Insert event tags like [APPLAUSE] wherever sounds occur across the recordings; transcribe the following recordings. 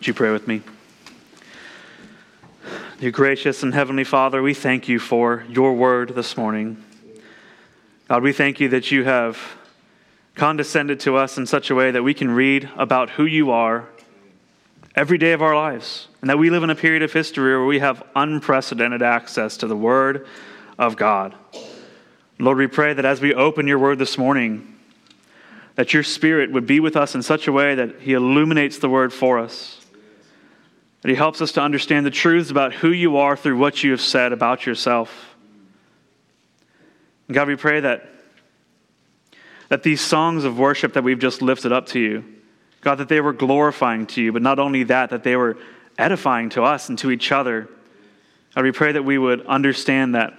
Would you pray with me? Dear gracious and heavenly Father, we thank you for your word this morning. God, we thank you that you have condescended to us in such a way that we can read about who you are every day of our lives, and that we live in a period of history where we have unprecedented access to the Word of God. Lord, we pray that as we open your Word this morning, that your Spirit would be with us in such a way that He illuminates the Word for us, that He helps us to understand the truths about who you are through what you have said about yourself. And God, we pray that, that these songs of worship that we've just lifted up to you, God, that they were glorifying to you, but not only that, that they were edifying to us and to each other. God, we pray that we would understand that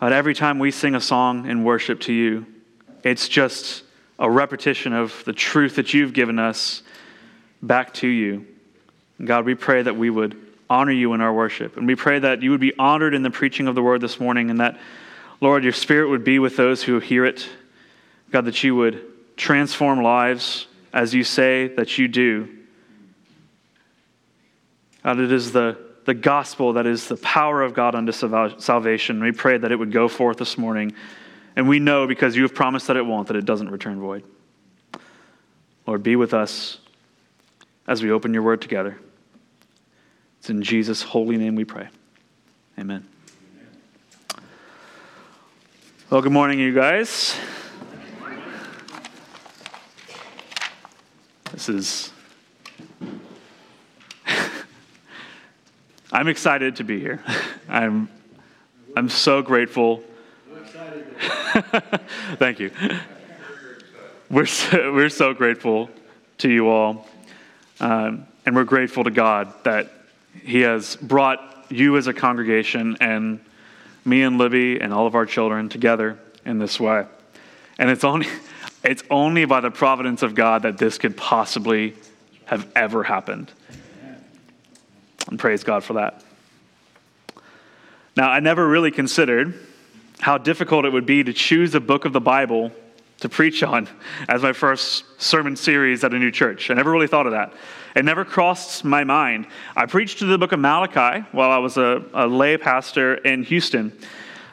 God, every time we sing a song in worship to you, it's just a repetition of the truth that you've given us back to you. God, we pray that we would honor you in our worship. And we pray that you would be honored in the preaching of the word this morning and that, Lord, your spirit would be with those who hear it. God, that you would transform lives as you say that you do. God, it is the, the gospel that is the power of God unto salvation. We pray that it would go forth this morning. And we know because you have promised that it won't, that it doesn't return void. Lord, be with us as we open your word together. It's in Jesus' holy name we pray. Amen. Well, good morning, you guys. This is. [LAUGHS] I'm excited to be here. [LAUGHS] I'm, I'm so grateful. [LAUGHS] Thank you. We're so, we're so grateful to you all. Um, and we're grateful to God that He has brought you as a congregation and me and Libby and all of our children together in this way. And it's only. [LAUGHS] It's only by the providence of God that this could possibly have ever happened. And praise God for that. Now, I never really considered how difficult it would be to choose a book of the Bible to preach on as my first sermon series at a new church. I never really thought of that. It never crossed my mind. I preached to the book of Malachi while I was a, a lay pastor in Houston.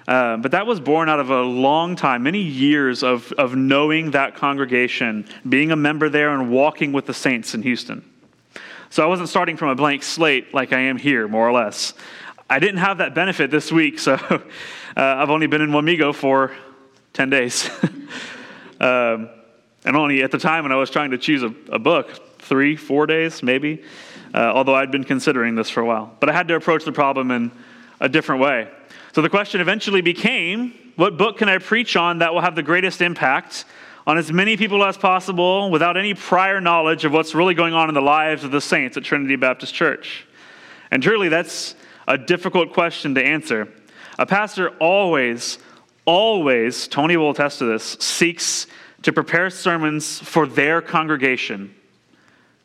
Uh, but that was born out of a long time, many years of, of knowing that congregation, being a member there, and walking with the saints in Houston. So I wasn't starting from a blank slate like I am here, more or less. I didn't have that benefit this week, so [LAUGHS] uh, I've only been in Wamego for 10 days. [LAUGHS] um, and only at the time when I was trying to choose a, a book, three, four days maybe, uh, although I'd been considering this for a while. But I had to approach the problem in a different way. So the question eventually became what book can I preach on that will have the greatest impact on as many people as possible without any prior knowledge of what's really going on in the lives of the saints at Trinity Baptist Church? And truly, that's a difficult question to answer. A pastor always, always, Tony will attest to this, seeks to prepare sermons for their congregation,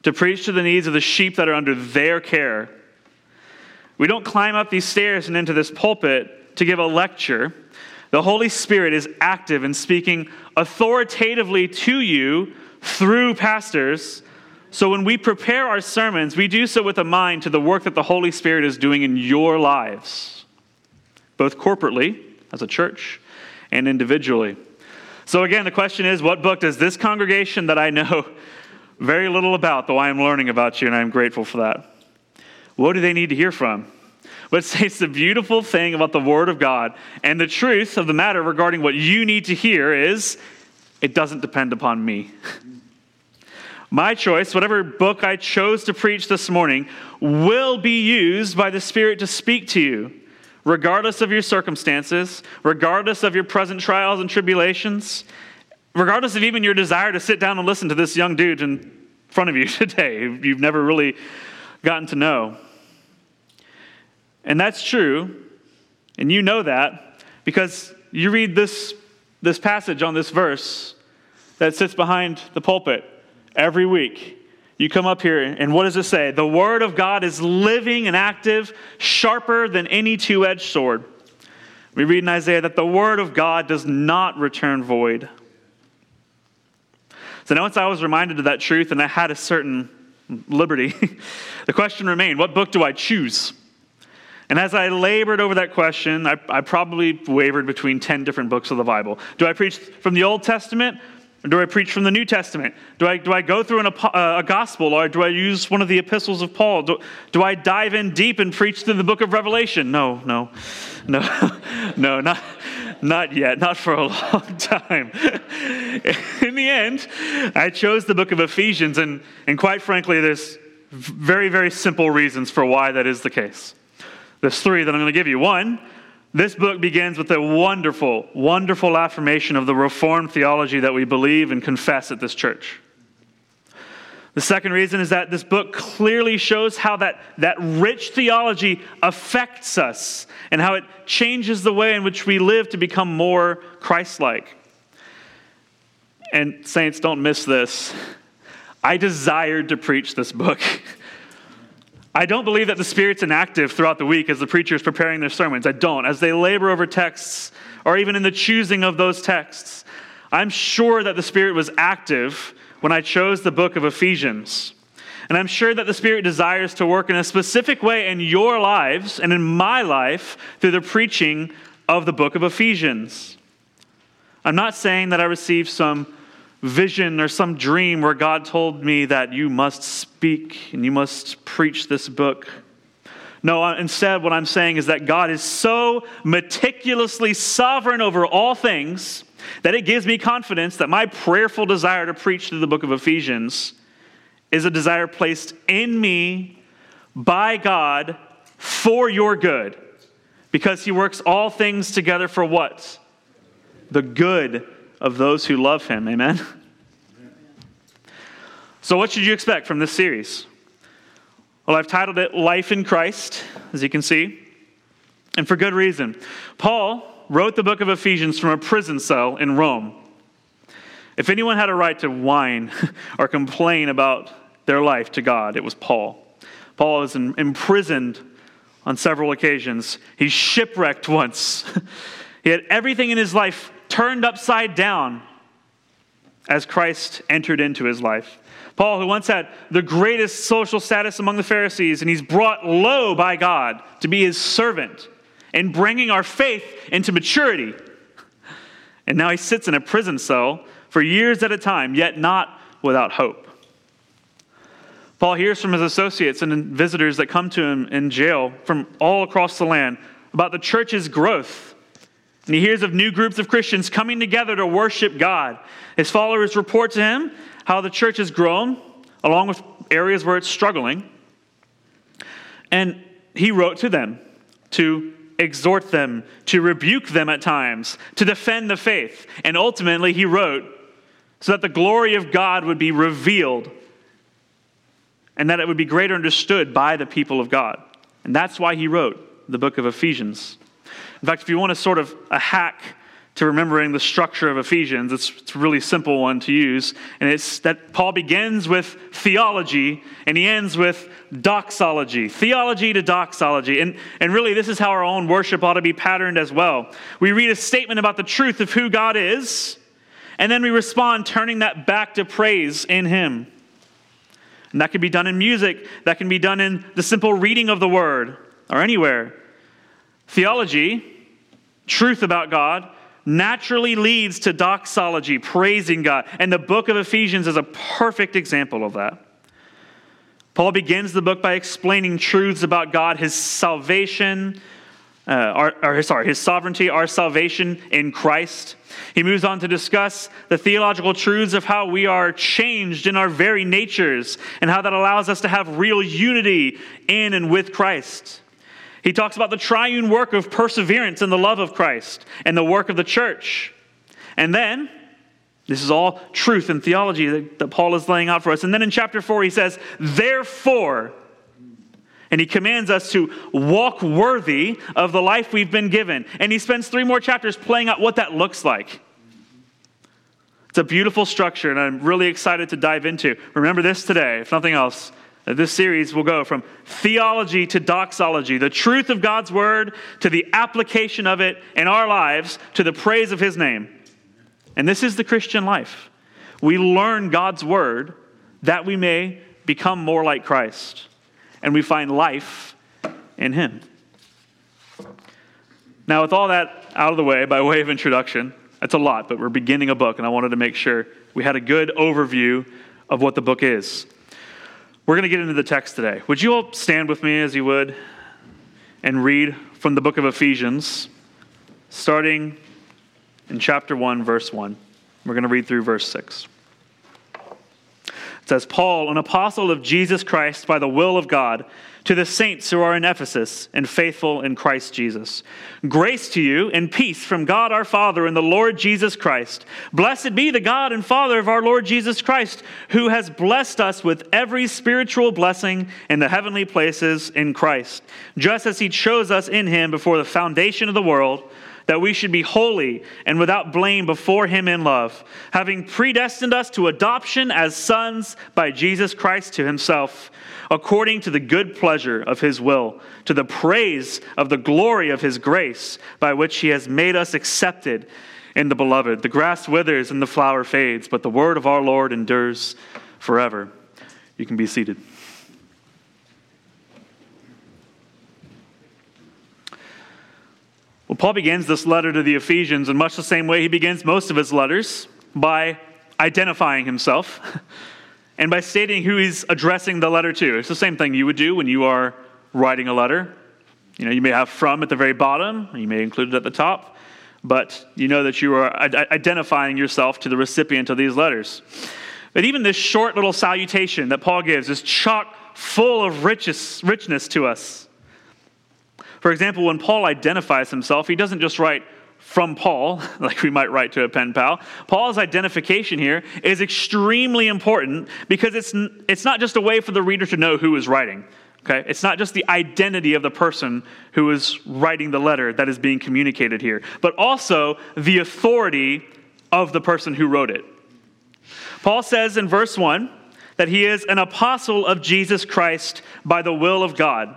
to preach to the needs of the sheep that are under their care. We don't climb up these stairs and into this pulpit to give a lecture, the Holy Spirit is active in speaking authoritatively to you through pastors. So when we prepare our sermons, we do so with a mind to the work that the Holy Spirit is doing in your lives, both corporately as a church and individually. So again, the question is what book does this congregation that I know [LAUGHS] very little about, though I am learning about you and I am grateful for that, what do they need to hear from? But it's [LAUGHS] the beautiful thing about the Word of God and the truth of the matter regarding what you need to hear is it doesn't depend upon me. [LAUGHS] My choice, whatever book I chose to preach this morning, will be used by the Spirit to speak to you, regardless of your circumstances, regardless of your present trials and tribulations, regardless of even your desire to sit down and listen to this young dude in front of you [LAUGHS] today you've never really gotten to know. And that's true. And you know that because you read this, this passage on this verse that sits behind the pulpit every week. You come up here, and what does it say? The Word of God is living and active, sharper than any two edged sword. We read in Isaiah that the Word of God does not return void. So now, once I was reminded of that truth, and I had a certain liberty, [LAUGHS] the question remained what book do I choose? And as I labored over that question, I, I, probably wavered between 10 different books of the Bible. Do I preach from the Old Testament or do I preach from the New Testament? Do I, do I go through an, uh, a gospel or do I use one of the epistles of Paul? Do, do I dive in deep and preach through the book of Revelation? No, no, no, [LAUGHS] no, not, not yet, not for a [LAUGHS] long time. [LAUGHS] in the end, I chose the book of Ephesians, and, and quite frankly, there's very, very simple reasons for why that is the case. There's three that I'm going to give you. One, this book begins with a wonderful, wonderful affirmation of the Reformed theology that we believe and confess at this church. The second reason is that this book clearly shows how that, that rich theology affects us and how it changes the way in which we live to become more Christ like. And, saints, don't miss this. I desired to preach this book. [LAUGHS] I don't believe that the Spirit's inactive throughout the week as the preacher is preparing their sermons. I don't. As they labor over texts, or even in the choosing of those texts, I'm sure that the Spirit was active when I chose the book of Ephesians. And I'm sure that the Spirit desires to work in a specific way in your lives and in my life through the preaching of the book of Ephesians. I'm not saying that I received some vision or some dream where God told me that you must speak and you must preach this book. No, instead, what I'm saying is that God is so meticulously sovereign over all things that it gives me confidence that my prayerful desire to preach through the book of Ephesians is a desire placed in me by God for your good. Because he works all things together for what? The good of those who love him. Amen? So, what should you expect from this series? Well, I've titled it Life in Christ, as you can see, and for good reason. Paul wrote the book of Ephesians from a prison cell in Rome. If anyone had a right to whine [LAUGHS] or complain about their life to God, it was Paul. Paul was imprisoned on several occasions. He's shipwrecked once. [LAUGHS] he had everything in his life turned upside down as Christ entered into his life. Paul, who once had the greatest social status among the Pharisees, and he's brought low by God to be his servant and bringing our faith into maturity. And now he sits in a prison cell for years at a time, yet not without hope. Paul hears from his associates and visitors that come to him in jail from all across the land about the church's growth and he hears of new groups of Christians coming together to worship God. His followers report to him how the church has grown, along with areas where it's struggling. And he wrote to them to exhort them, to rebuke them at times, to defend the faith. And ultimately, he wrote so that the glory of God would be revealed and that it would be greater understood by the people of God. And that's why he wrote the book of Ephesians. In fact, if you want a sort of a hack to remembering the structure of Ephesians, it's, it's a really simple one to use. And it's that Paul begins with theology and he ends with doxology. Theology to doxology. And, and really, this is how our own worship ought to be patterned as well. We read a statement about the truth of who God is, and then we respond turning that back to praise in him. And that can be done in music, that can be done in the simple reading of the word or anywhere. Theology truth about God naturally leads to doxology, praising God. And the book of Ephesians is a perfect example of that. Paul begins the book by explaining truths about God, his salvation, uh, our, or, sorry, his sovereignty, our salvation in Christ. He moves on to discuss the theological truths of how we are changed in our very natures and how that allows us to have real unity in and with Christ. He talks about the triune work of perseverance and the love of Christ and the work of the church. And then, this is all truth and theology that, that Paul is laying out for us. And then in chapter 4, he says, Therefore, and he commands us to walk worthy of the life we've been given. And he spends three more chapters playing out what that looks like. It's a beautiful structure, and I'm really excited to dive into. Remember this today, if nothing else. This series will go from theology to doxology, the truth of God's word to the application of it in our lives to the praise of his name. And this is the Christian life. We learn God's word that we may become more like Christ and we find life in Him. Now, with all that out of the way, by way of introduction, that's a lot, but we're beginning a book, and I wanted to make sure we had a good overview of what the book is. We're going to get into the text today. Would you all stand with me as you would and read from the book of Ephesians, starting in chapter 1, verse 1. We're going to read through verse 6. It says, Paul, an apostle of Jesus Christ by the will of God, to the saints who are in Ephesus and faithful in Christ Jesus. Grace to you and peace from God our Father and the Lord Jesus Christ. Blessed be the God and Father of our Lord Jesus Christ, who has blessed us with every spiritual blessing in the heavenly places in Christ, just as he chose us in him before the foundation of the world that we should be holy and without blame before Him in love, having predestined us to adoption as sons by Jesus Christ to Himself, according to the good pleasure of His will, to the praise of the glory of His grace, by which He has made us accepted in the beloved. The grass withers and the flower fades, but the word of our Lord endures forever. You can be seated. Well, Paul begins this letter to the Ephesians in much the same way he begins most of his letters by identifying himself [LAUGHS] and by stating who he's addressing the letter to. It's the same thing you would do when you are writing a letter. You know, you may have from at the very bottom, you may include it at the top, but you know that you are identifying yourself to the recipient of these letters. But even this short little salutation that Paul gives is chock full of riches, richness to us. For example, when Paul identifies himself, he doesn't just write from Paul, [LAUGHS] like we might write to a pen pal. Paul's identification here is extremely important because it's, it's not just a way for the reader to know who is writing. Okay? It's not just the identity of the person who is writing the letter that is being communicated here, but also the authority of the person who wrote it. Paul says in verse 1 that he is an apostle of Jesus Christ by the will of God.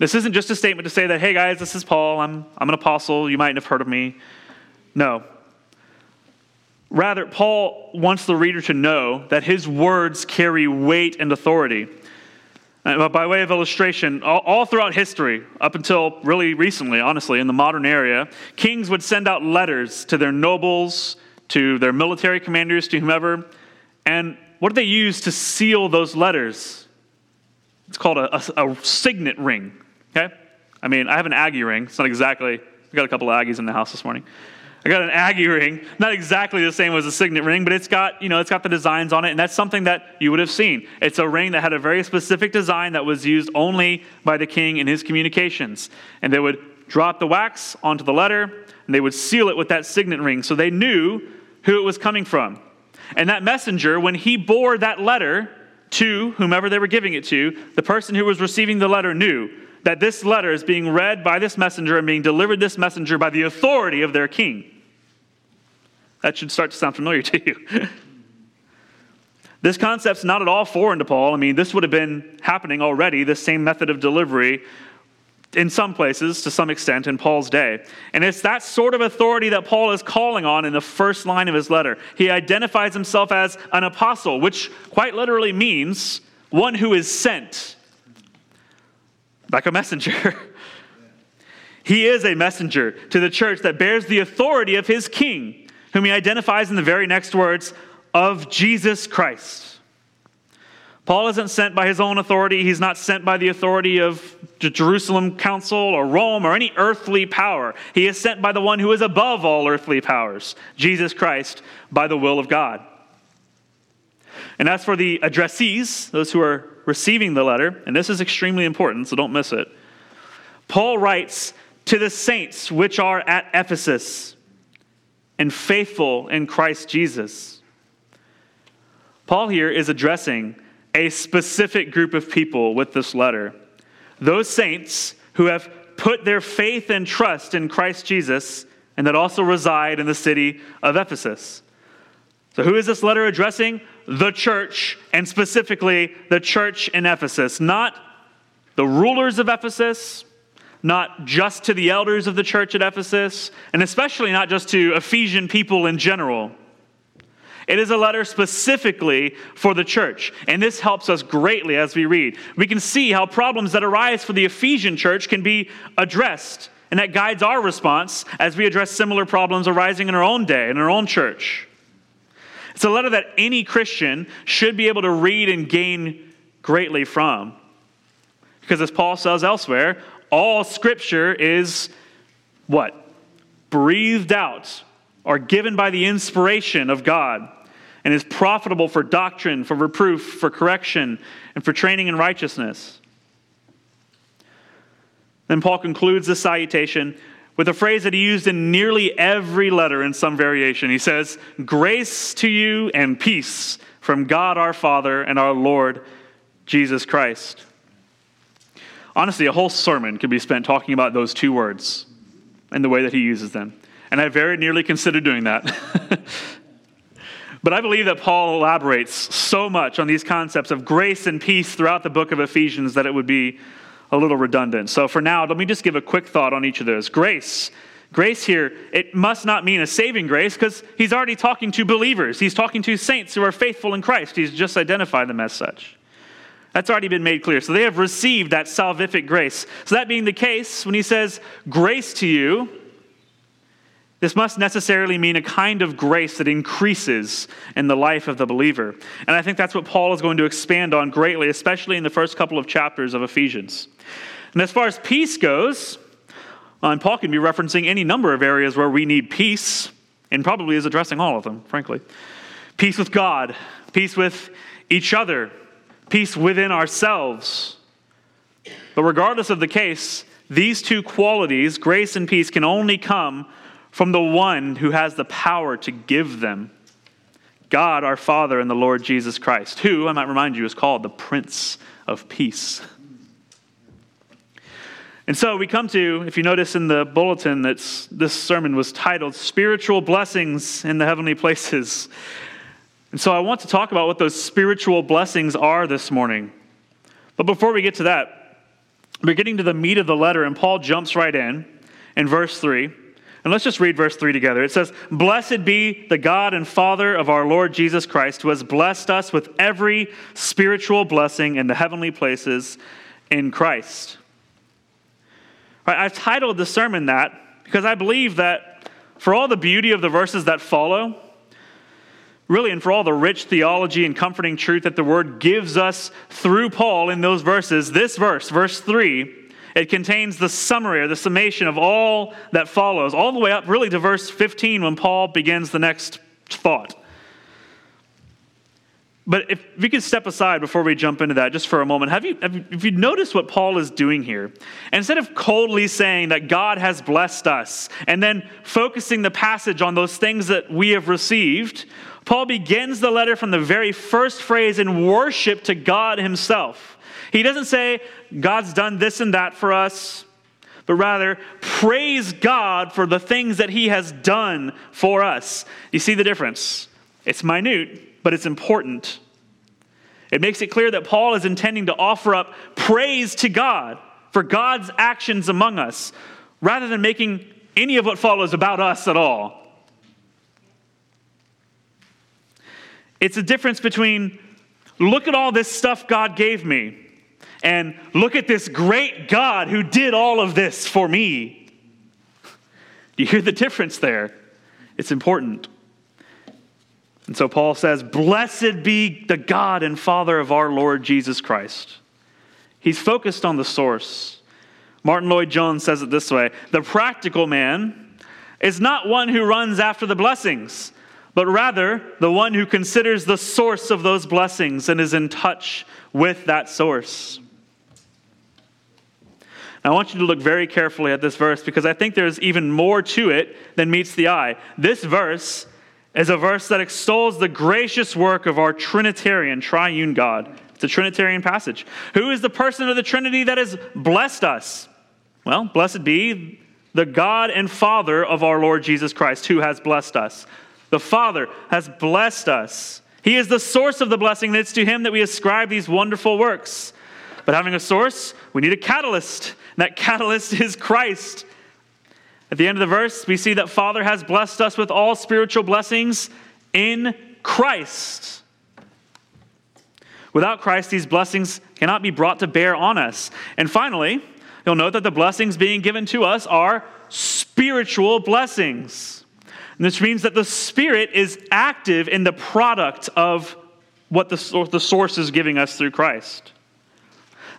This isn't just a statement to say that, hey guys, this is Paul, I'm, I'm an apostle, you might not have heard of me. No. Rather, Paul wants the reader to know that his words carry weight and authority. Uh, by way of illustration, all, all, throughout history, up until really recently, honestly, in the modern era, kings would send out letters to their nobles, to their military commanders, to whomever. And what did they use to seal those letters? It's called a, a, a signet ring. Okay? I mean, I have an Aggie ring. It's not exactly, I got a couple of Aggies in the house this morning. I got an Aggie ring, not exactly the same as a signet ring, but it's got, you know, it's got the designs on it, and that's something that you would have seen. It's a ring that had a very specific design that was used only by the king in his communications. And they would drop the wax onto the letter, and they would seal it with that signet ring, so they knew who it was coming from. And that messenger, when he bore that letter to whomever they were giving it to, the person who was receiving the letter knew that this letter is being read by this messenger and being delivered this messenger by the authority of their king. That should start to sound familiar [LAUGHS] to you. this concept's not at all foreign to Paul. I mean, this would have been happening already, this same method of delivery in some places to some extent in Paul's day. And it's that sort of authority that Paul is calling on in the first line of his letter. He identifies himself as an apostle, which quite literally means one who is sent like a messenger. [LAUGHS] he is a messenger to the church that bears the authority of his king, whom he identifies in the very next words of Jesus Christ. Paul isn't sent by his own authority. He's not sent by the authority of the Jerusalem Council or Rome or any earthly power. He is sent by the one who is above all earthly powers, Jesus Christ, by the will of God. And as for the addressees, those who are receiving the letter, and this is extremely important, so don't miss it. Paul writes to the saints which are at Ephesus and faithful in Christ Jesus. Paul here is addressing a specific group of people with this letter. Those saints who have put their faith and trust in Christ Jesus and that also reside in the city of Ephesus. So, who is this letter addressing? The church, and specifically the church in Ephesus. Not the rulers of Ephesus, not just to the elders of the church at Ephesus, and especially not just to Ephesian people in general. It is a letter specifically for the church. And this helps us greatly as we read. We can see how problems that arise for the Ephesian church can be addressed. And that guides our response as we address similar problems arising in our own day, in our own church. It's a letter that any Christian should be able to read and gain greatly from. Because as Paul says elsewhere, all scripture is what? Breathed out or given by the inspiration of God and is profitable for doctrine, for reproof, for correction, and for training in righteousness. Then Paul concludes this salutation with a phrase that he used in nearly every letter in some variation. He says, Grace to you and peace from God our Father and our Lord Jesus Christ. Honestly, a whole sermon could be spent talking about those two words and the way that he uses them. And I very nearly considered doing that. [LAUGHS] but I believe that Paul elaborates so much on these concepts of grace and peace throughout the book of Ephesians that it would be a little redundant. So for now, let me just give a quick thought on each of those. Grace. Grace here, it must not mean a saving grace because he's already talking to believers. He's talking to saints who are faithful in Christ. He's just identified them as such. That's already been made clear. So they have received that salvific grace. So that being the case, when he says grace to you, this must necessarily mean a kind of grace that increases in the life of the believer. And I think that's what Paul is going to expand on greatly, especially in the first couple of chapters of Ephesians. And as far as peace goes, and Paul can be referencing any number of areas where we need peace, and probably is addressing all of them, frankly. Peace with God, peace with each other, peace within ourselves. But regardless of the case, these two qualities, grace and peace, can only come from the one who has the power to give them God, our Father, and the Lord Jesus Christ, who, I might remind you, is called the Prince of Peace. And so we come to, if you notice in the bulletin, that this sermon was titled Spiritual Blessings in the Heavenly Places. And so I want to talk about what those spiritual blessings are this morning. But before we get to that, we're getting to the meat of the letter, and Paul jumps right in in verse 3. And let's just read verse 3 together. It says, Blessed be the God and Father of our Lord Jesus Christ, who has blessed us with every spiritual blessing in the heavenly places in Christ. Right, I've titled the sermon that because I believe that for all the beauty of the verses that follow, really, and for all the rich theology and comforting truth that the word gives us through Paul in those verses, this verse, verse 3, it contains the summary or the summation of all that follows, all the way up really to verse 15 when Paul begins the next thought. But if we could step aside before we jump into that just for a moment, have you, have you, have you noticed what Paul is doing here? Instead of coldly saying that God has blessed us and then focusing the passage on those things that we have received, Paul begins the letter from the very first phrase in worship to God himself. He doesn't say, God's done this and that for us, but rather, praise God for the things that He has done for us. You see the difference? It's minute, but it's important. It makes it clear that Paul is intending to offer up praise to God for God's actions among us, rather than making any of what follows about us at all. It's a difference between look at all this stuff God gave me and look at this great God who did all of this for me. Do you hear the difference there? It's important. And so Paul says, Blessed be the God and Father of our Lord Jesus Christ. He's focused on the source. Martyn Lloyd-Jones says it this way The practical man is not one who runs after the blessings, but rather the one who considers the source of those blessings and is in touch with that source. I want you to look very carefully at this verse because I think there's even more to it than meets the eye. This verse is a verse that extols the gracious work of our Trinitarian, triune God. It's a Trinitarian passage. Who is the person of the Trinity that has blessed us? Well, blessed be the God and Father of our Lord Jesus Christ, who has blessed us. The Father has blessed us. He is the source of the blessing, and it's to Him that we ascribe these wonderful works. But having a source, we need a catalyst. That catalyst is Christ. At the end of the verse, we see that Father has blessed us with all spiritual blessings in Christ. Without Christ, these blessings cannot be brought to bear on us. And finally, you'll note that the blessings being given to us are spiritual blessings. And this means that the Spirit is active in the product of what the, the source is giving us through Christ.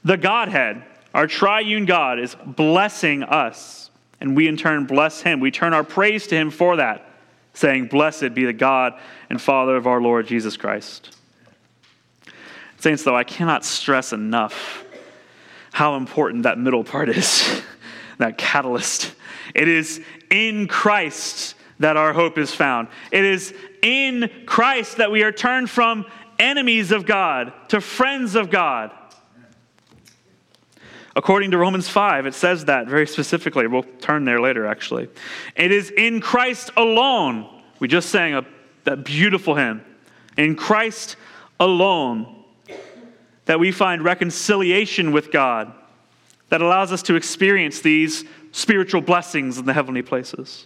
The Godhead, our triune God, is blessing us, and we in turn bless Him. We turn our praise to Him for that, saying, Blessed be the God and Father of our Lord Jesus Christ. Saints, though, I cannot stress enough how important that middle part is, [LAUGHS] that catalyst. It is in Christ that our hope is found. It is in Christ that we are turned from enemies of God to friends of God. According to Romans 5, it says that very specifically. We'll turn there later, actually. It is in Christ alone. We just sang a, that beautiful hymn. In Christ alone that we find reconciliation with God that allows us to experience these spiritual blessings in the heavenly places.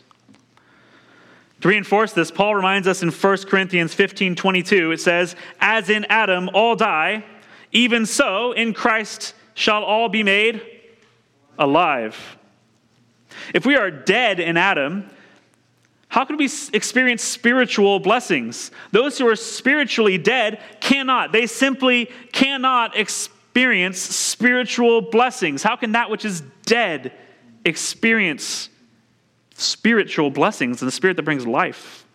To reinforce this, Paul reminds us in 1 Corinthians 15 22, it says, As in Adam all die, even so in Christ shall all be made alive. If we are dead in Adam, how can we experience spiritual blessings? Those who are spiritually dead cannot. They simply cannot experience spiritual blessings. How can that which is dead experience spiritual blessings and the spirit that brings life.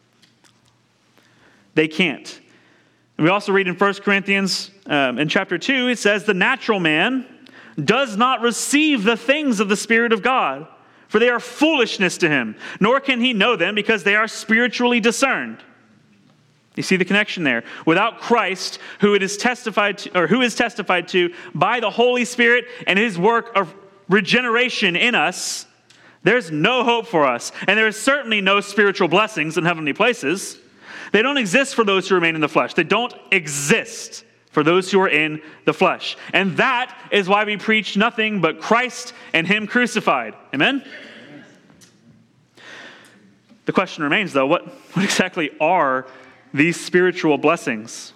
They can't. And we also read in 1 Corinthians um, in chapter 2, it says, The natural man does not receive the things of the Spirit of God, for they are foolishness to him, nor can he know them because they are spiritually discerned. You see the connection there. Without Christ, who it is testified to, or who is testified to by the Holy Spirit and his work of regeneration in us, there's no hope for us, and there is certainly no spiritual blessings in heavenly places. They don't exist for those who remain in the flesh. They don't exist for those who are in the flesh. And that is why we preach nothing but Christ and Him crucified. Amen? The question remains, though, what, what exactly are these spiritual blessings?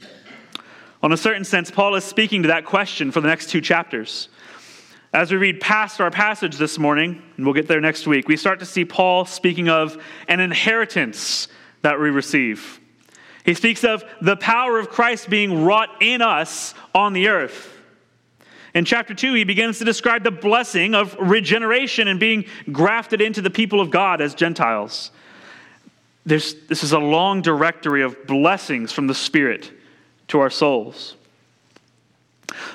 Well, in a certain sense, Paul is speaking to that question for the next two chapters. As we read past our passage this morning, and we'll get there next week, we start to see Paul speaking of an inheritance that we receive. He speaks of the power of Christ being wrought in us on the earth. In chapter 2, he begins to describe the blessing of regeneration and being grafted into the people of God as Gentiles. There's, this is a long directory of blessings from the Spirit to our souls.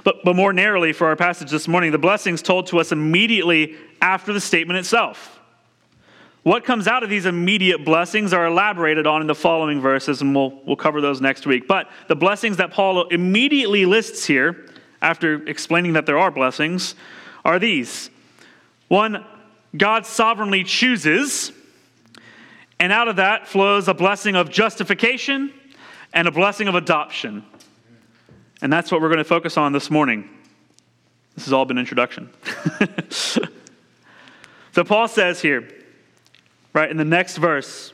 But, but more narrowly for our passage this morning, the blessings told to us immediately after the statement itself. What comes out of these immediate blessings are elaborated on in the following verses, and we'll, we'll cover those next week. But the blessings that Paul immediately lists here, after explaining that there are blessings, are these. One, God sovereignly chooses, and out of that flows a blessing of justification and a blessing of adoption. And that's what we're going to focus on this morning. This has all been introduction. [LAUGHS] so Paul says here, right in the next verse,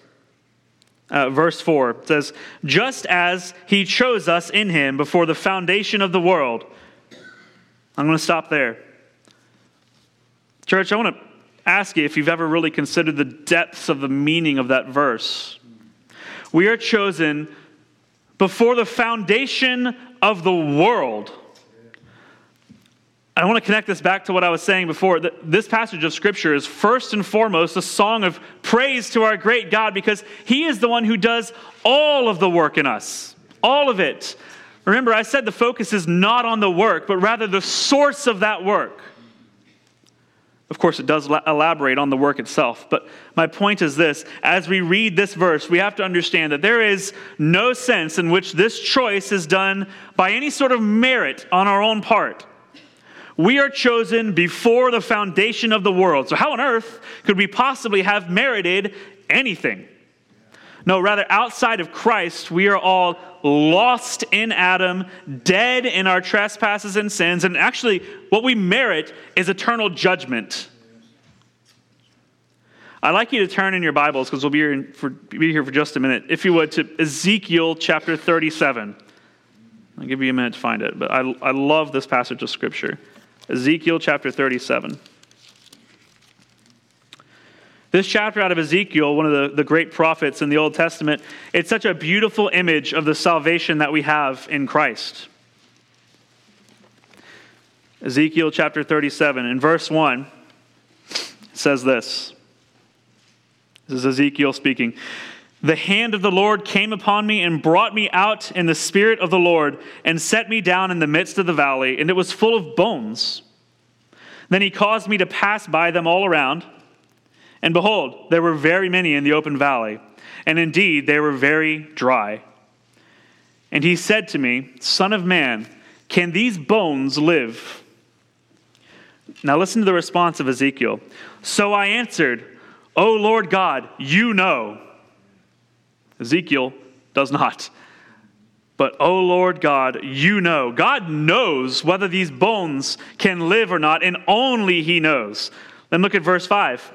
uh, verse 4 says, Just as he chose us in him before the foundation of the world. I'm going to stop there. Church, I want to ask you if you've ever really considered the depths of the meaning of that verse. We are chosen before the foundation of the world. I want to connect this back to what I was saying before. This passage of Scripture is first and foremost a song of praise to our great God because He is the one who does all of the work in us. All of it. Remember, I said the focus is not on the work, but rather the source of that work. Of course, it does elaborate on the work itself, but my point is this as we read this verse, we have to understand that there is no sense in which this choice is done by any sort of merit on our own part. We are chosen before the foundation of the world. So, how on earth could we possibly have merited anything? No, rather, outside of Christ, we are all lost in Adam, dead in our trespasses and sins, and actually, what we merit is eternal judgment. I'd like you to turn in your Bibles because we'll be here, for, be here for just a minute. If you would, to Ezekiel chapter 37. I'll give you a minute to find it, but I, I love this passage of Scripture. Ezekiel chapter 37. This chapter out of Ezekiel, one of the, the great prophets in the Old Testament, it's such a beautiful image of the salvation that we have in Christ. Ezekiel chapter 37, in verse 1, says this. This is Ezekiel speaking. The hand of the Lord came upon me and brought me out in the spirit of the Lord and set me down in the midst of the valley, and it was full of bones. Then he caused me to pass by them all around, and behold, there were very many in the open valley, and indeed they were very dry. And he said to me, Son of man, can these bones live? Now listen to the response of Ezekiel. So I answered, O Lord God, you know. Ezekiel does not. But, O Lord God, you know. God knows whether these bones can live or not, and only He knows. Then look at verse 5.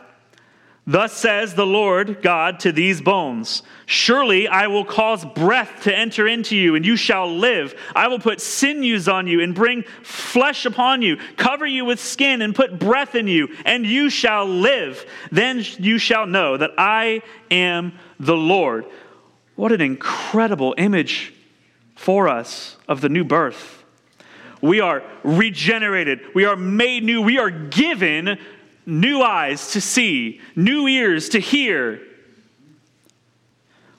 Thus says the Lord God to these bones Surely I will cause breath to enter into you, and you shall live. I will put sinews on you and bring flesh upon you, cover you with skin and put breath in you, and you shall live. Then you shall know that I am the Lord. What an incredible image for us of the new birth. We are regenerated, we are made new, we are given new eyes to see, new ears to hear.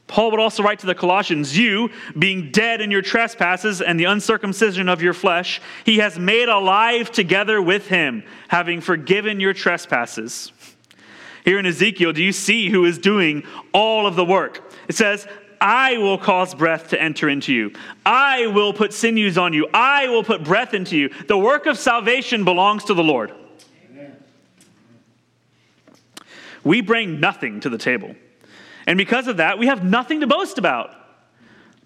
Paul would also write to the Colossians, You, being dead in your trespasses and the uncircumcision of your flesh, he has made alive together with him, having forgiven your trespasses. Here in Ezekiel, do you see who is doing all of the work? It says, I will cause breath to enter into you. I will put sinews on you. I will put breath into you. The work of salvation belongs to the Lord. we bring nothing to the table. And because of that, we have nothing to boast about.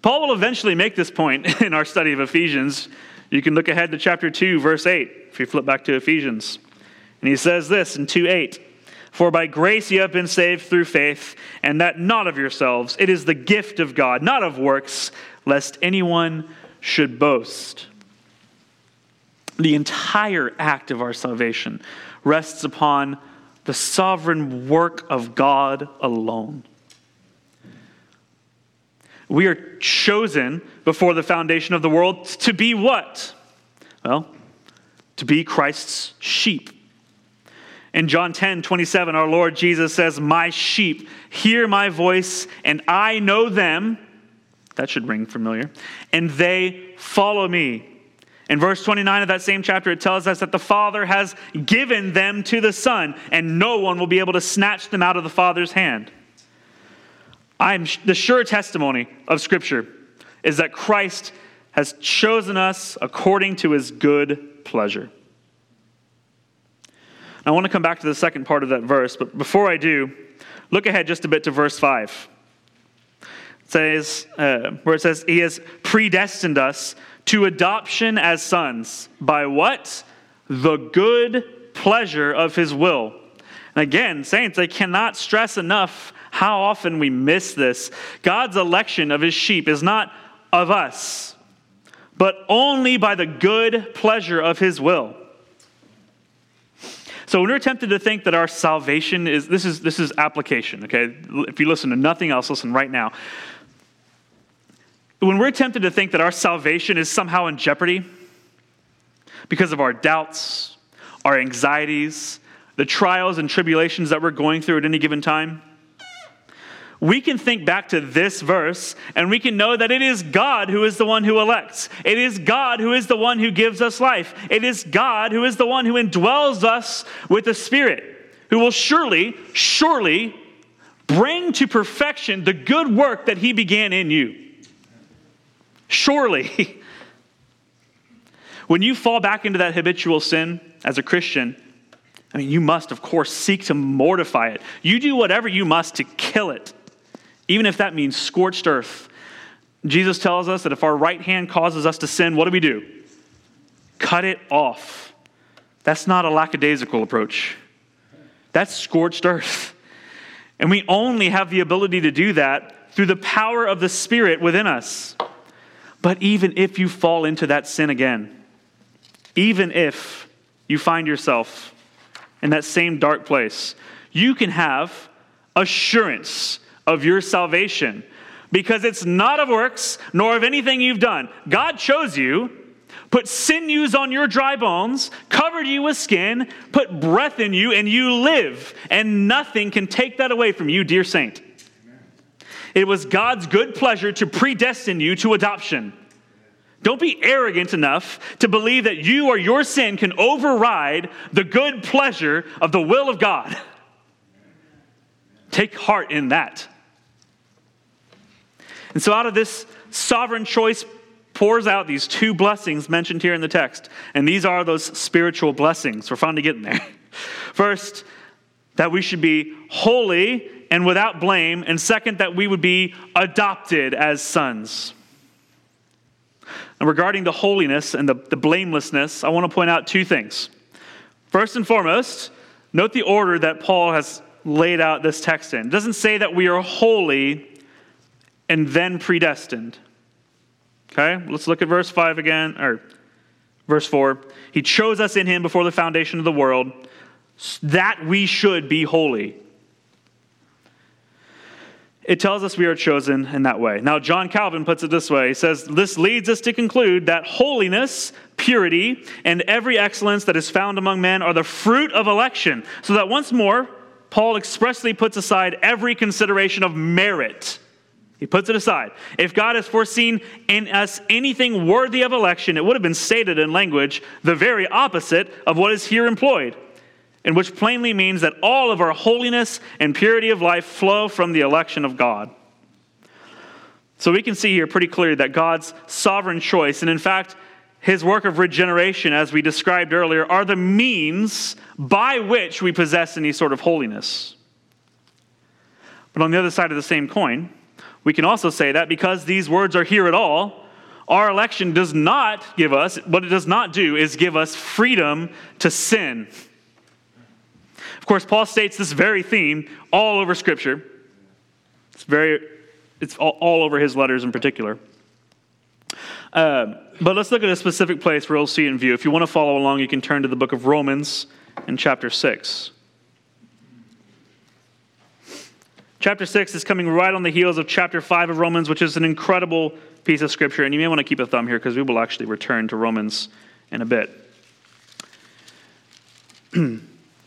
Paul will eventually make this point [LAUGHS] in our study of Ephesians. You can look ahead to chapter 2, verse 8, if you flip back to Ephesians. And he says this in 2 8 For by grace you have been saved through faith, and that not of yourselves. It is the gift of God, not of works, lest anyone should boast. The entire act of our salvation rests upon the sovereign work of God alone. We are chosen before the foundation of the world to be what? Well, to be Christ's sheep. In John 10 27, our Lord Jesus says, My sheep hear my voice, and I know them. That should ring familiar. And they follow me. In verse 29 of that same chapter, it tells us that the Father has given them to the Son, and no one will be able to snatch them out of the Father's hand. I'm the sure testimony of Scripture is that Christ has chosen us according to his good pleasure. I want to come back to the second part of that verse, but before I do, look ahead just a bit to verse 5. It says, uh, where it says, He has predestined us to adoption as sons. By what? The good pleasure of his will. And again, saints, I cannot stress enough how often we miss this. God's election of his sheep is not of us, but only by the good pleasure of his will. So when we're tempted to think that our salvation is this is this is application, okay? If you listen to nothing else, listen right now. When we're tempted to think that our salvation is somehow in jeopardy because of our doubts, our anxieties, the trials and tribulations that we're going through at any given time, we can think back to this verse and we can know that it is God who is the one who elects. It is God who is the one who gives us life. It is God who is the one who indwells us with the Spirit, who will surely, surely bring to perfection the good work that He began in you. Surely. [LAUGHS] when you fall back into that habitual sin as a Christian, I mean, you must, of course, seek to mortify it. You do whatever you must to kill it, even if that means scorched earth. Jesus tells us that if our right hand causes us to sin, what do we do? Cut it off. That's not a lackadaisical approach. That's scorched earth. And we only have the ability to do that through the power of the Spirit within us. But even if you fall into that sin again, even if you find yourself in that same dark place, you can have assurance of your salvation because it's not of works nor of anything you've done. God chose you, put sinews on your dry bones, covered you with skin, put breath in you, and you live. And nothing can take that away from you, dear saint. It was God's good pleasure to predestine you to adoption. Don't be arrogant enough to believe that you or your sin can override the good pleasure of the will of God. Take heart in that. And so, out of this sovereign choice pours out these two blessings mentioned here in the text. And these are those spiritual blessings. We're finally getting there. [LAUGHS] First, that we should be holy and without blame. And second, that we would be adopted as sons. And regarding the holiness and the, the blamelessness, I want to point out two things. First and foremost, note the order that Paul has laid out this text in. It doesn't say that we are holy and then predestined. Okay, let's look at verse 5 again, or verse 4. He chose us in him before the foundation of the world that we should be holy. It tells us we are chosen in that way. Now, John Calvin puts it this way He says, This leads us to conclude that holiness, purity, and every excellence that is found among men are the fruit of election. So that once more, Paul expressly puts aside every consideration of merit he puts it aside. If God has foreseen in us anything worthy of election, it would have been stated in language the very opposite of what is here employed, and which plainly means that all of our holiness and purity of life flow from the election of God. So we can see here pretty clearly that God's sovereign choice, and in fact, his work of regeneration, as we described earlier, are the means by which we possess any sort of holiness. But on the other side of the same coin, we can also say that because these words are here at all, our election does not give us, what it does not do is give us freedom to sin. Of course, Paul states this very theme all over Scripture. It's very, it's all, all over his letters in particular. Uh, but let's look at a specific place where we'll see it in view. If you want to follow along, you can turn to the book of Romans in chapter 6. Chapter 6 is coming right on the heels of chapter 5 of Romans, which is an incredible piece of scripture. And you may want to keep a thumb here because we will actually return to Romans in a bit. [CLEARS THROAT] but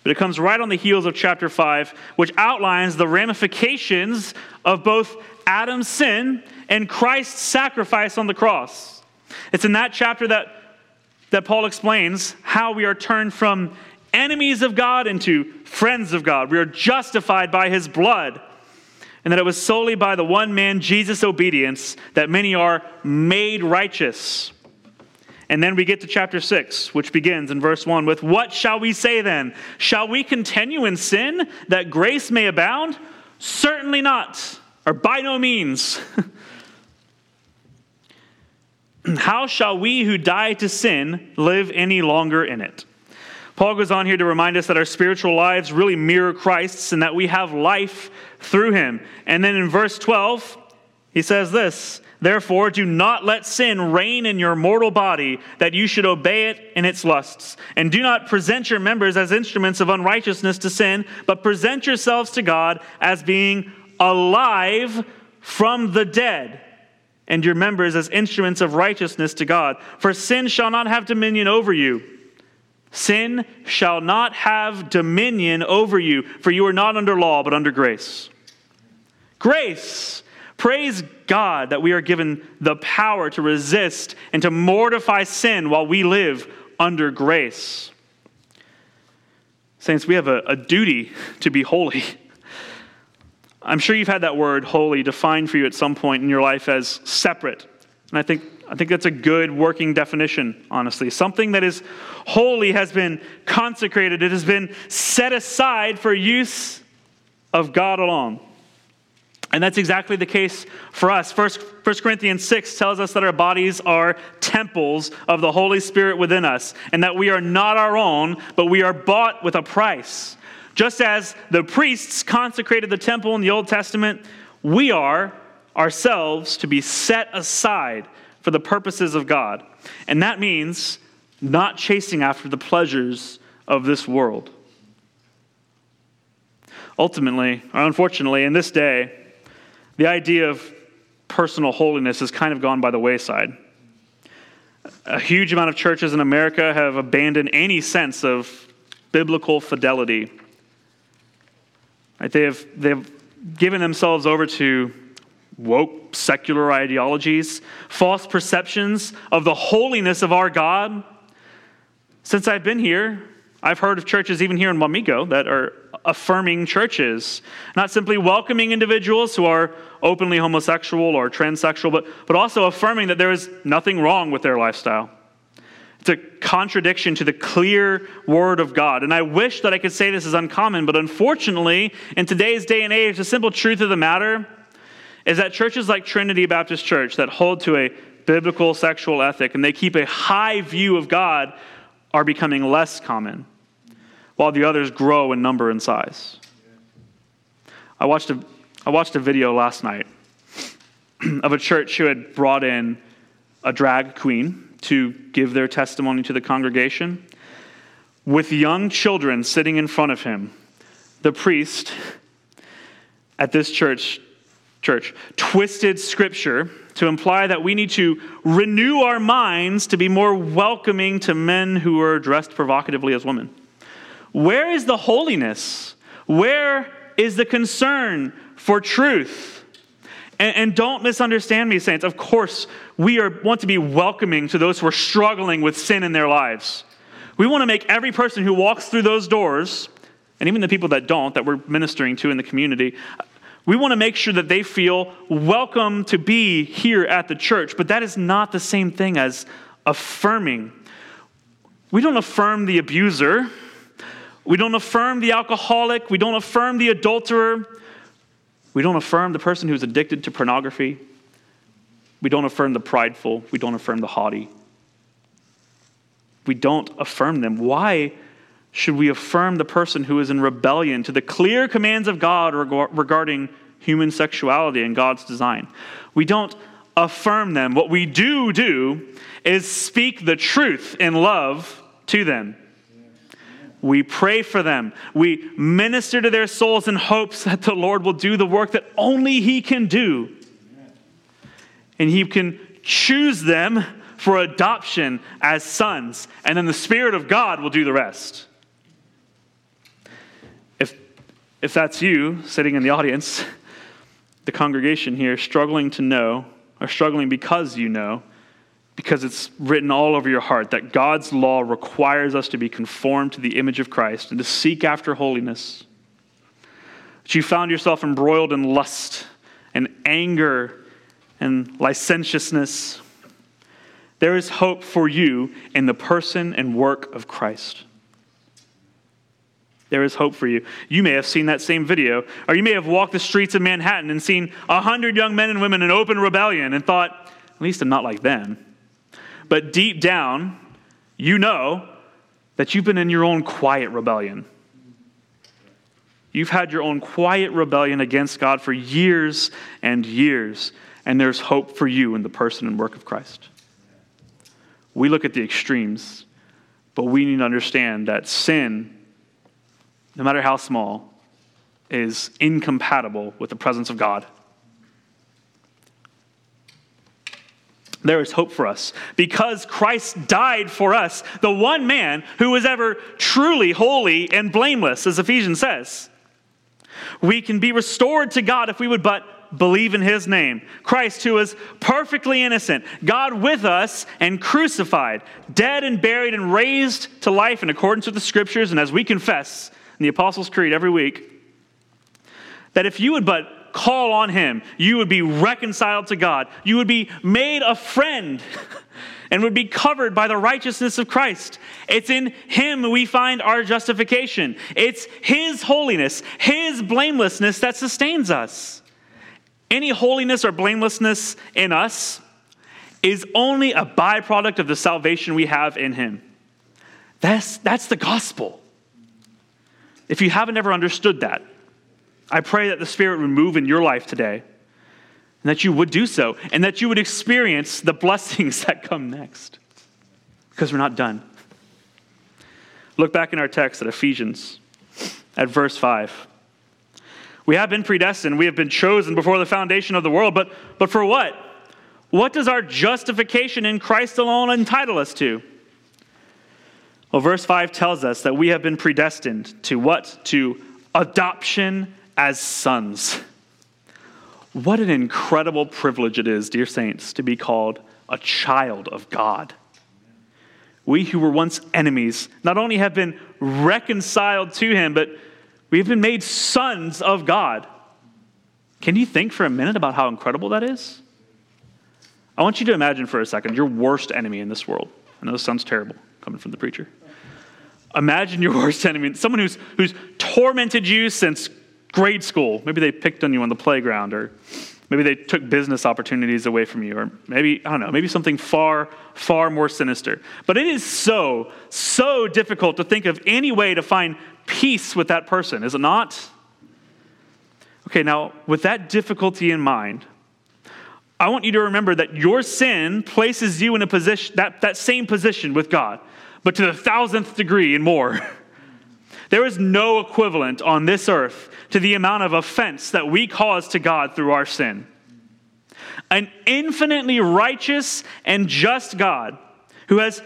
it comes right on the heels of chapter 5, which outlines the ramifications of both Adam's sin and Christ's sacrifice on the cross. It's in that chapter that, that Paul explains how we are turned from enemies of God into friends of God. We are justified by his blood and that it was solely by the one man, Jesus' obedience, that many are made righteous. And then we get to chapter 6, which begins in verse 1 with, What shall we say then? Shall we continue in sin that grace may abound? Certainly not, or by no means. [LAUGHS] How shall we who die to sin live any longer in it? Paul goes on here to remind us that our spiritual lives really mirror Christ's and that we have life through him. And then in verse 12, he says this Therefore, do not let sin reign in your mortal body, that you should obey it in its lusts. And do not present your members as instruments of unrighteousness to sin, but present yourselves to God as being alive from the dead, and your members as instruments of righteousness to God. For sin shall not have dominion over you. Sin shall not have dominion over you, for you are not under law, but under grace. Grace. Praise God that we are given the power to resist and to mortify sin while we live under grace. Saints, we have a, a duty to be holy. I'm sure you've had that word holy defined for you at some point in your life as separate. And I think, I think that's a good working definition, honestly. Something that is holy has been consecrated, it has been set aside for use of God alone. And that's exactly the case for us. First, 1 Corinthians 6 tells us that our bodies are temples of the Holy Spirit within us, and that we are not our own, but we are bought with a price. Just as the priests consecrated the temple in the Old Testament, we are ourselves to be set aside for the purposes of God. And that means not chasing after the pleasures of this world. Ultimately, or unfortunately, in this day, the idea of personal holiness has kind of gone by the wayside. A huge amount of churches in America have abandoned any sense of biblical fidelity. Right? They, have, they have given themselves over to woke secular ideologies, false perceptions of the holiness of our God. Since I've been here, I've heard of churches, even here in Wamego, that are affirming churches, not simply welcoming individuals who are openly homosexual or transsexual, but, but also affirming that there is nothing wrong with their lifestyle. It's a contradiction to the clear word of God. And I wish that I could say this is uncommon, but unfortunately, in today's day and age, the simple truth of the matter is that churches like Trinity Baptist Church that hold to a biblical sexual ethic and they keep a high view of God are becoming less common, while the others grow in number and size. I watched a, I watched a video last night [CLEARS THROAT] of a church who had brought in a drag queen to give their testimony to the congregation. With young children sitting in front of him, the priest at this church, church twisted scripture to imply that we need to renew our minds to be more welcoming to men who are dressed provocatively as women. Where is the holiness? Where is the concern for truth? And, and don't misunderstand me, saints. Of course, we are, want to be welcoming to those who are struggling with sin in their lives. We want to make every person who walks through those doors, and even the people that don't, that we're ministering to in the community, we want to make sure that they feel welcome to be here at the church. But that is not the same thing as affirming. We don't affirm the abuser. We don't affirm the alcoholic. We don't affirm the adulterer. We don't affirm the person who's addicted to pornography. We don't affirm the prideful. We don't affirm the haughty. We don't affirm them. Why should we affirm the person who is in rebellion to the clear commands of God regarding human sexuality and God's design? We don't affirm them. What we do do is speak the truth in love to them. We pray for them. We minister to their souls in hopes [LAUGHS] that the Lord will do the work that only He can do. And He can choose them for adoption as sons, and then the Spirit of God will do the rest. If, if that's you sitting in the audience, the congregation here, struggling to know, or struggling because you know, because it's written all over your heart that God's law requires us to be conformed to the image of Christ and to seek after holiness. That you found yourself embroiled in lust and anger and licentiousness. There is hope for you in the person and work of Christ. There is hope for you. You may have seen that same video, or you may have walked the streets of Manhattan and seen a hundred young men and women in open rebellion and thought, at least I'm not like them. But deep down, you know that you've been in your own quiet rebellion. You've had your own quiet rebellion against God for years and years, and there's hope for you in the person and work of Christ. We look at the extremes, but we need to understand that sin, no matter how small, is incompatible with the presence of God. there is hope for us because Christ died for us, the one man who was ever truly holy and blameless, as Ephesians says. We can be restored to God if we would but believe in his name. Christ, who was perfectly innocent, God with us and crucified, dead and buried and raised to life in accordance with the scriptures, and as we confess in the Apostles' Creed every week, that if you would but call on him, you would be reconciled to God. You would be made a friend and would be covered by the righteousness of Christ. It's in him we find our justification. It's his holiness, his blamelessness that sustains us. Any holiness or blamelessness in us is only a byproduct of the salvation we have in him. That's, that's the gospel. If you haven't ever understood that, I pray that the Spirit would move in your life today and that you would do so and that you would experience the blessings [LAUGHS] that come next because we're not done. Look back in our text at Ephesians at verse 5. We have been predestined, we have been chosen before the foundation of the world, but, but for what? What does our justification in Christ alone entitle us to? Well, verse 5 tells us that we have been predestined to what? To adoption as sons. What an incredible privilege it is, dear saints, to be called a child of God. We who were once enemies not only have been reconciled to him, but we've been made sons of God. Can you think for a minute about how incredible that is? I want you to imagine for a second your worst enemy in this world. I know this sounds terrible coming from the preacher. Imagine your worst enemy, someone who's, who's tormented you since grade school. Maybe they picked on you on the playground, or maybe they took business opportunities away from you, or maybe, I don't know, maybe something far, far more sinister. But it is so, so difficult to think of any way to find peace with that person, is it not? Okay, now, with that difficulty in mind, I want you to remember that your sin places you in a position, that, that same position with God, but to the thousandth degree and more. [LAUGHS] There is no equivalent on this earth to the amount of offense that we cause to God through our sin. An infinitely righteous and just God who has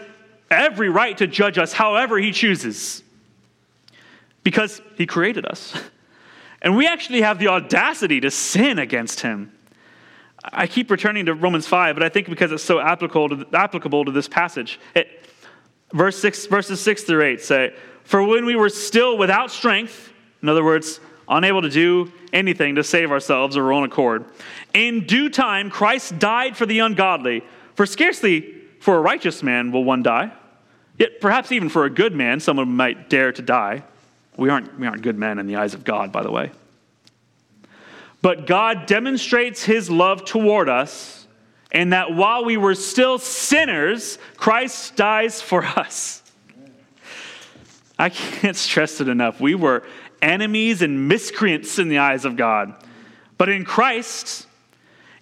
every right to judge us however he chooses because he created us. [LAUGHS] And we actually have the audacity to sin against him. I keep returning to Romans 5, but I think because it's so applicable to, applicable to this passage. It, verse six, verses 6 through 8 say, For when we were still without strength, in other words, unable to do anything to save ourselves of our own accord, in due time Christ died for the ungodly. For scarcely for a righteous man will one die, yet perhaps even for a good man someone might dare to die. We aren't, we aren't good men in the eyes of God, by the way. But God demonstrates his love toward us in that while we were still sinners, Christ dies for us. I can't stress it enough. We were enemies and miscreants in the eyes of God. But in Christ,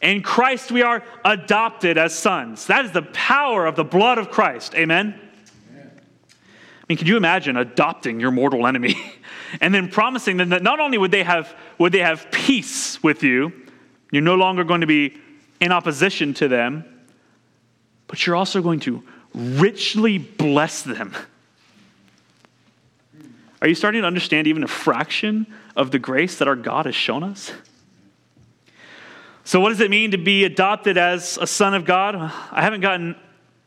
in Christ we are adopted as sons. That is the power of the blood of Christ. Amen? Amen. I mean, can you imagine adopting your mortal enemy [LAUGHS] and then promising them that not only would they have, would they have peace with you, you're no longer going to be in opposition to them, but you're also going to richly bless them. Are you starting to understand even a fraction of the grace that our God has shown us? So, what does it mean to be adopted as a son of God? I haven't gotten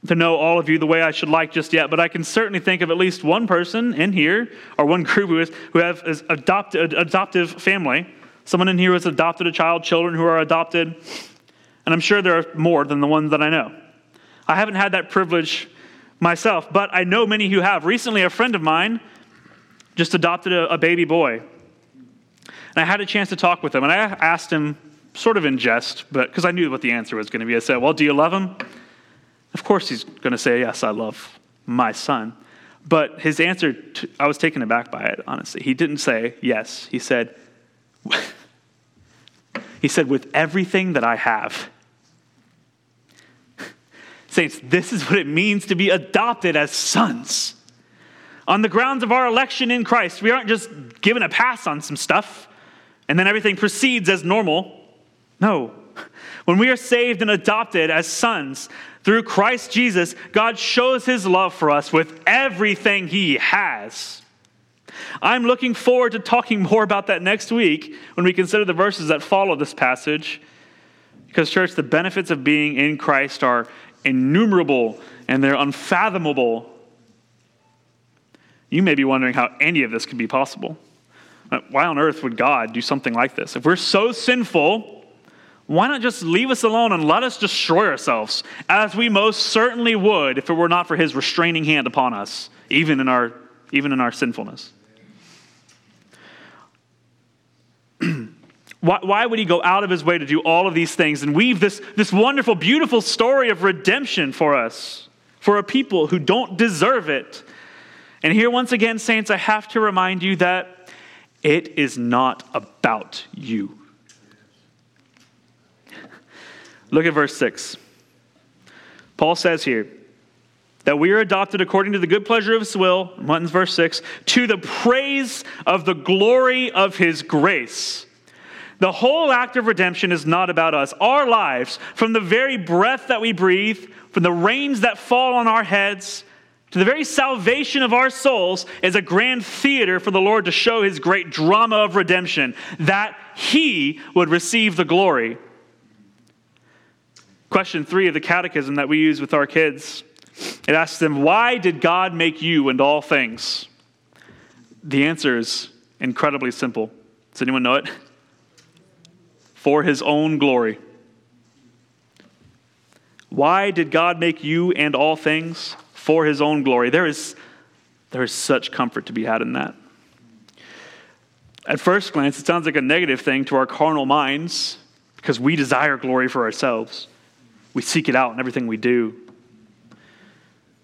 to know all of you the way I should like just yet, but I can certainly think of at least one person in here or one group who, is, who have adopted, adoptive family. Someone in here who has adopted a child, children who are adopted, and I'm sure there are more than the ones that I know. I haven't had that privilege myself, but I know many who have. Recently, a friend of mine just adopted a, a baby boy. And I had a chance to talk with him, and I asked him, sort of in jest, but because I knew what the answer was going to be. I said, Well, do you love him? Of course, he's going to say, Yes, I love my son. But his answer, to, I was taken aback by it, honestly. He didn't say yes. He said, [LAUGHS] He said, with everything that I have. [LAUGHS] Saints, this is what it means to be adopted as sons on the grounds of our election in Christ. We aren't just given a pass on some stuff and then everything proceeds as normal. No. [LAUGHS] When we are saved and adopted as sons through Christ Jesus, God shows his love for us with everything he has. I'm looking forward to talking more about that next week when we consider the verses that follow this passage. Because, church, the benefits of being in Christ are innumerable and they're unfathomable you may be wondering how any of this could be possible. Why on earth would God do something like this? If we're so sinful, why not just leave us alone and let us destroy ourselves, as we most certainly would if it were not for his restraining hand upon us, even in our, even in our sinfulness? [CLEARS THROAT] why, why would he go out of his way to do all of these things and weave this, this wonderful, beautiful story of redemption for us, for a people who don't deserve it? And here, once again, saints, I have to remind you that It is not about you. Look at verse 6. Paul says here that we are adopted according to the good pleasure of his will, Muntins verse 6, to the praise of the glory of his grace. The whole act of redemption is not about us. Our lives, from the very breath that we breathe, from the rains that fall on our heads, to the very salvation of our souls, is a grand theater for the Lord to show his great drama of redemption, that he would receive the glory. Question three of the catechism that we use with our kids it asks them, Why did God make you and all things? The answer is incredibly simple. Does anyone know it? For his own glory. Why did God make you and all things? For his own glory. There is, there is such comfort to be had in that. At first glance, it sounds like a negative thing to our carnal minds because we desire glory for ourselves. We seek it out in everything we do.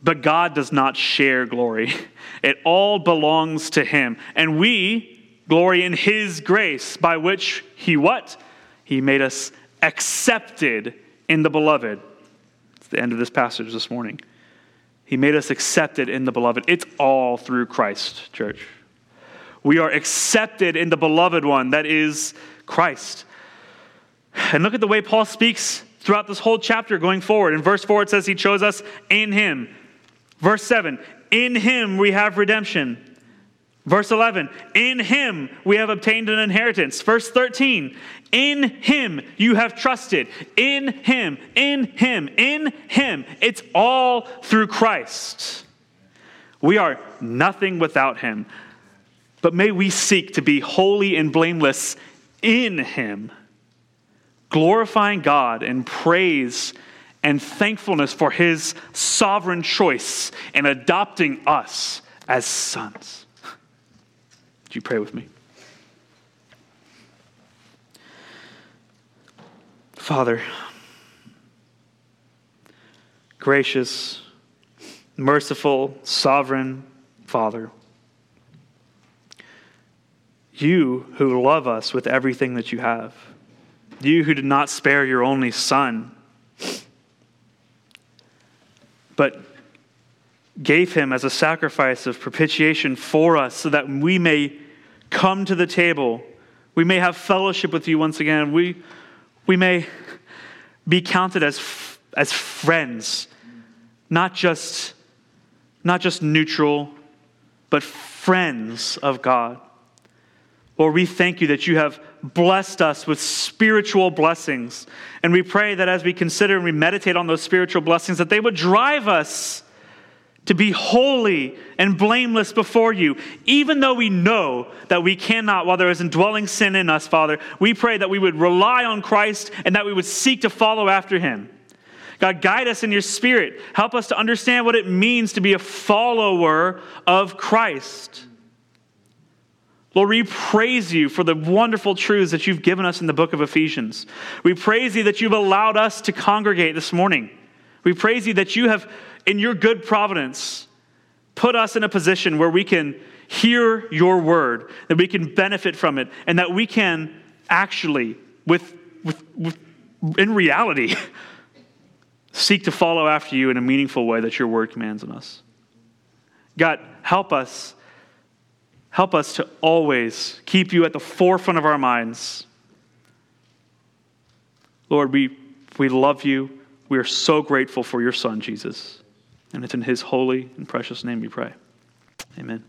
But God does not share glory. [LAUGHS] It all belongs to him. And we glory in his grace by which he what? He made us accepted in the beloved. It's the end of this passage this morning. He made us accepted in the beloved. It's all through Christ, church. We are accepted in the beloved one, that is Christ. And look at the way Paul speaks throughout this whole chapter going forward. In verse 4, it says, He chose us in Him. Verse 7, In Him we have redemption. Verse 11, in him we have obtained an inheritance. Verse 13, in him you have trusted. In him, in him, in him. It's all through Christ. We are nothing without him. But may we seek to be holy and blameless in him, glorifying God and praise and thankfulness for his sovereign choice in adopting us as sons. [LAUGHS] Would you pray with me? Father, gracious, merciful, sovereign Father, you who love us with everything that you have, you who did not spare your only Son, but gave him as a sacrifice of propitiation for us so that we may come to the table. We may have fellowship with you once again. We, we may be counted as, as friends, not just, not just neutral, but friends of God. Lord, we thank you that you have blessed us with spiritual blessings. And we pray that as we consider and we meditate on those spiritual blessings, that they would drive us to be holy and blameless before you, even though we know that we cannot while there is indwelling sin in us, Father. We pray that we would rely on Christ and that we would seek to follow after him. God, guide us in your spirit. Help us to understand what it means to be a follower of Christ. Lord, we praise you for the wonderful truths that you've given us in the book of Ephesians. We praise you that you've allowed us to congregate this morning. We praise you that you have in your good providence, put us in a position where we can hear your word, that we can benefit from it, and that we can actually, with, with, with in reality, [LAUGHS] seek to follow after you in a meaningful way that your word commands on us. God, help us. Help us to always keep you at the forefront of our minds. Lord, we, we love you. We are so grateful for your son, Jesus. And it's in his holy and precious name we pray. Amen.